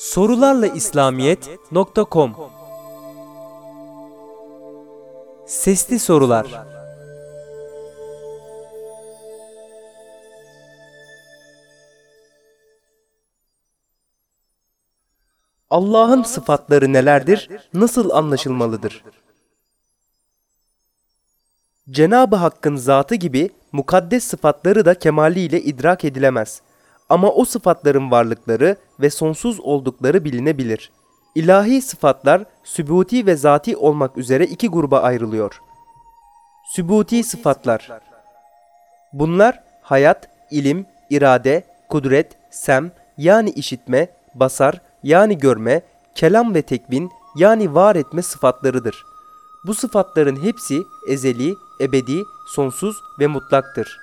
Sorularla İslamiyet.com Sesli Sorular Allah'ın sıfatları nelerdir? Nasıl anlaşılmalıdır? Cenab-ı Hakk'ın zatı gibi mukaddes sıfatları da kemaliyle idrak edilemez. Ama o sıfatların varlıkları ve sonsuz oldukları bilinebilir. İlahi sıfatlar sübuti ve zati olmak üzere iki gruba ayrılıyor. Sübuti sıfatlar Bunlar hayat, ilim, irade, kudret, sem yani işitme, basar yani görme, kelam ve tekvin yani var etme sıfatlarıdır. Bu sıfatların hepsi ezeli, ebedi, sonsuz ve mutlaktır.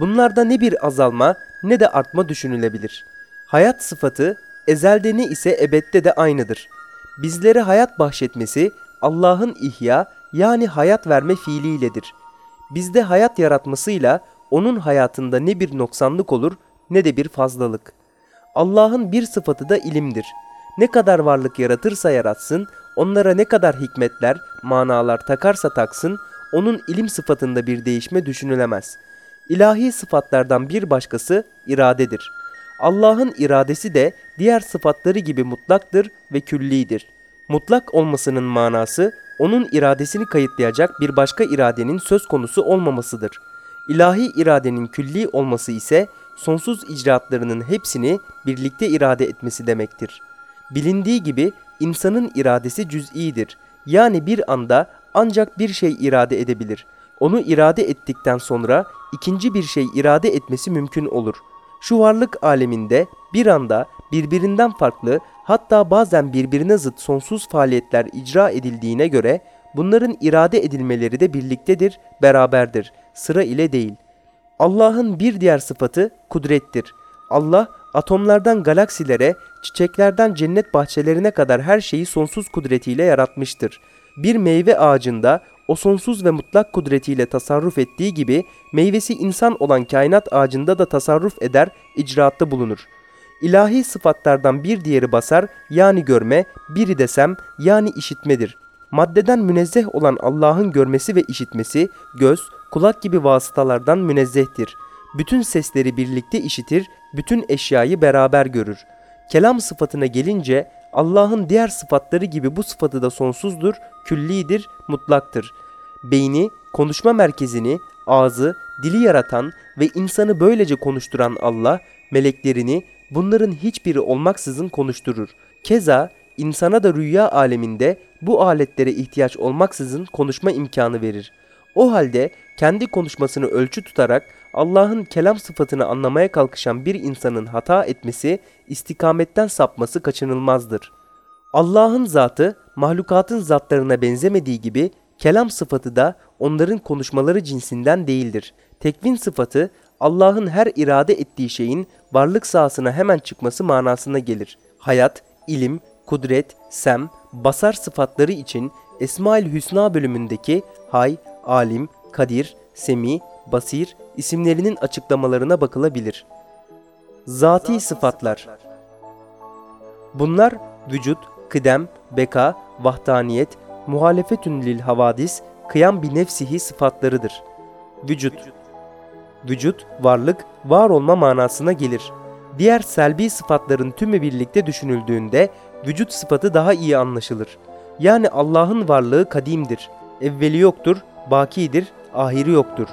Bunlarda ne bir azalma ne de artma düşünülebilir. Hayat sıfatı ezelde ne ise ebedde de aynıdır. Bizlere hayat bahşetmesi Allah'ın ihya yani hayat verme fiiliyledir. Bizde hayat yaratmasıyla onun hayatında ne bir noksanlık olur ne de bir fazlalık. Allah'ın bir sıfatı da ilimdir. Ne kadar varlık yaratırsa yaratsın, onlara ne kadar hikmetler, manalar takarsa taksın, onun ilim sıfatında bir değişme düşünülemez. İlahi sıfatlardan bir başkası iradedir. Allah'ın iradesi de diğer sıfatları gibi mutlaktır ve küllidir. Mutlak olmasının manası onun iradesini kayıtlayacak bir başka iradenin söz konusu olmamasıdır. İlahi iradenin külli olması ise sonsuz icraatlarının hepsini birlikte irade etmesi demektir. Bilindiği gibi insanın iradesi cüz'idir. Yani bir anda ancak bir şey irade edebilir. Onu irade ettikten sonra ikinci bir şey irade etmesi mümkün olur. Şu varlık aleminde bir anda birbirinden farklı hatta bazen birbirine zıt sonsuz faaliyetler icra edildiğine göre bunların irade edilmeleri de birliktedir, beraberdir, sıra ile değil. Allah'ın bir diğer sıfatı kudrettir. Allah atomlardan galaksilere, çiçeklerden cennet bahçelerine kadar her şeyi sonsuz kudretiyle yaratmıştır. Bir meyve ağacında o sonsuz ve mutlak kudretiyle tasarruf ettiği gibi meyvesi insan olan kainat ağacında da tasarruf eder, icraatta bulunur. İlahi sıfatlardan bir diğeri basar yani görme, biri desem yani işitmedir. Maddeden münezzeh olan Allah'ın görmesi ve işitmesi göz, kulak gibi vasıtalardan münezzehtir. Bütün sesleri birlikte işitir, bütün eşyayı beraber görür. Kelam sıfatına gelince Allah'ın diğer sıfatları gibi bu sıfatı da sonsuzdur, küllidir, mutlaktır. Beyni, konuşma merkezini, ağzı, dili yaratan ve insanı böylece konuşturan Allah, meleklerini bunların hiçbiri olmaksızın konuşturur. Keza insana da rüya aleminde bu aletlere ihtiyaç olmaksızın konuşma imkanı verir. O halde kendi konuşmasını ölçü tutarak Allah'ın kelam sıfatını anlamaya kalkışan bir insanın hata etmesi, istikametten sapması kaçınılmazdır. Allah'ın zatı mahlukatın zatlarına benzemediği gibi kelam sıfatı da onların konuşmaları cinsinden değildir. Tekvin sıfatı Allah'ın her irade ettiği şeyin varlık sahasına hemen çıkması manasına gelir. Hayat, ilim, kudret, sem, basar sıfatları için Esmaül Hüsna bölümündeki hay, alim, kadir, semi, basir isimlerinin açıklamalarına bakılabilir. Zati sıfatlar Bunlar vücut, kıdem, beka, vahdaniyet, muhalefetün lil havadis, kıyam bir nefsihi sıfatlarıdır. Vücut Vücut, varlık, var olma manasına gelir. Diğer selbi sıfatların tümü birlikte düşünüldüğünde vücut sıfatı daha iyi anlaşılır. Yani Allah'ın varlığı kadimdir. Evveli yoktur, bakidir, ahiri yoktur.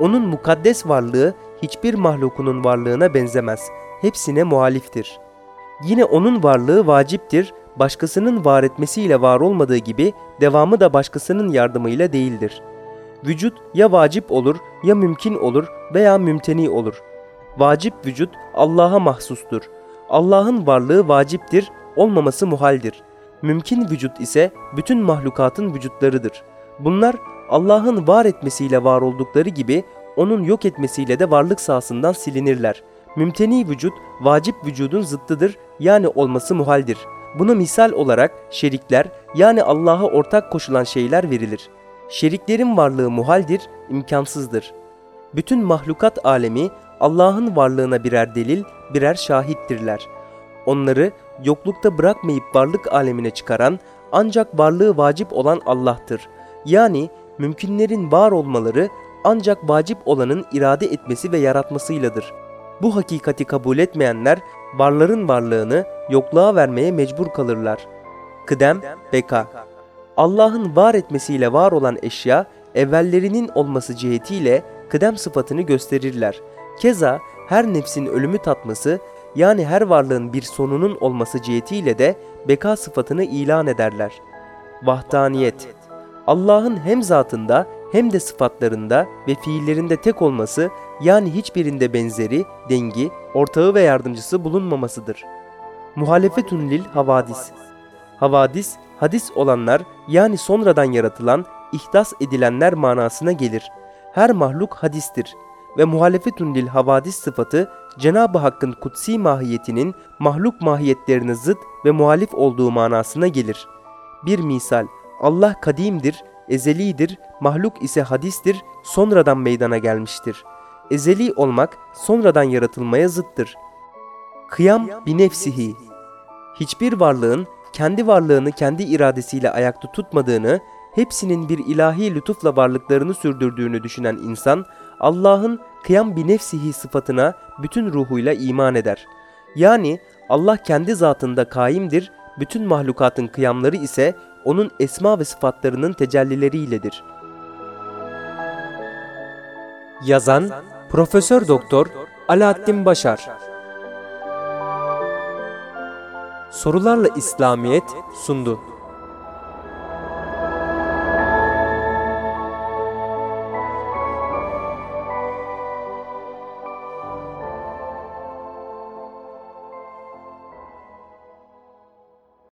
Onun mukaddes varlığı hiçbir mahlukunun varlığına benzemez. Hepsine muhaliftir. Yine onun varlığı vaciptir, başkasının var etmesiyle var olmadığı gibi devamı da başkasının yardımıyla değildir. Vücut ya vacip olur ya mümkün olur veya mümteni olur. Vacip vücut Allah'a mahsustur. Allah'ın varlığı vaciptir, olmaması muhaldir. Mümkün vücut ise bütün mahlukatın vücutlarıdır. Bunlar Allah'ın var etmesiyle var oldukları gibi onun yok etmesiyle de varlık sahasından silinirler. Mümteni vücut vacip vücudun zıttıdır yani olması muhaldir. Buna misal olarak şerikler yani Allah'a ortak koşulan şeyler verilir. Şeriklerin varlığı muhaldir, imkansızdır. Bütün mahlukat alemi Allah'ın varlığına birer delil, birer şahittirler. Onları yoklukta bırakmayıp varlık alemine çıkaran ancak varlığı vacip olan Allah'tır. Yani mümkünlerin var olmaları ancak vacip olanın irade etmesi ve yaratmasıyladır. Bu hakikati kabul etmeyenler varların varlığını yokluğa vermeye mecbur kalırlar. Kıdem, beka. Allah'ın var etmesiyle var olan eşya evvellerinin olması cihetiyle kıdem sıfatını gösterirler. Keza her nefsin ölümü tatması yani her varlığın bir sonunun olması cihetiyle de beka sıfatını ilan ederler. Vahdaniyet Allah'ın hem zatında hem de sıfatlarında ve fiillerinde tek olması yani hiçbirinde benzeri, dengi, ortağı ve yardımcısı bulunmamasıdır. Muhalefetun lil havadis Havadis, hadis olanlar yani sonradan yaratılan, ihdas edilenler manasına gelir. Her mahluk hadistir ve muhalefetun lil havadis sıfatı Cenab-ı Hakk'ın kutsi mahiyetinin mahluk mahiyetlerine zıt ve muhalif olduğu manasına gelir. Bir misal, Allah kadimdir, ezelidir, mahluk ise hadistir, sonradan meydana gelmiştir. Ezeli olmak sonradan yaratılmaya zıttır. Kıyam bi nefsihi. Hiçbir varlığın kendi varlığını kendi iradesiyle ayakta tutmadığını, hepsinin bir ilahi lütufla varlıklarını sürdürdüğünü düşünen insan, Allah'ın kıyam bi nefsihi sıfatına bütün ruhuyla iman eder. Yani Allah kendi zatında kaimdir, bütün mahlukatın kıyamları ise onun esma ve sıfatlarının tecellileriyledir. Yazan Profesör Doktor Alaaddin Başar Sorularla İslamiyet sundu.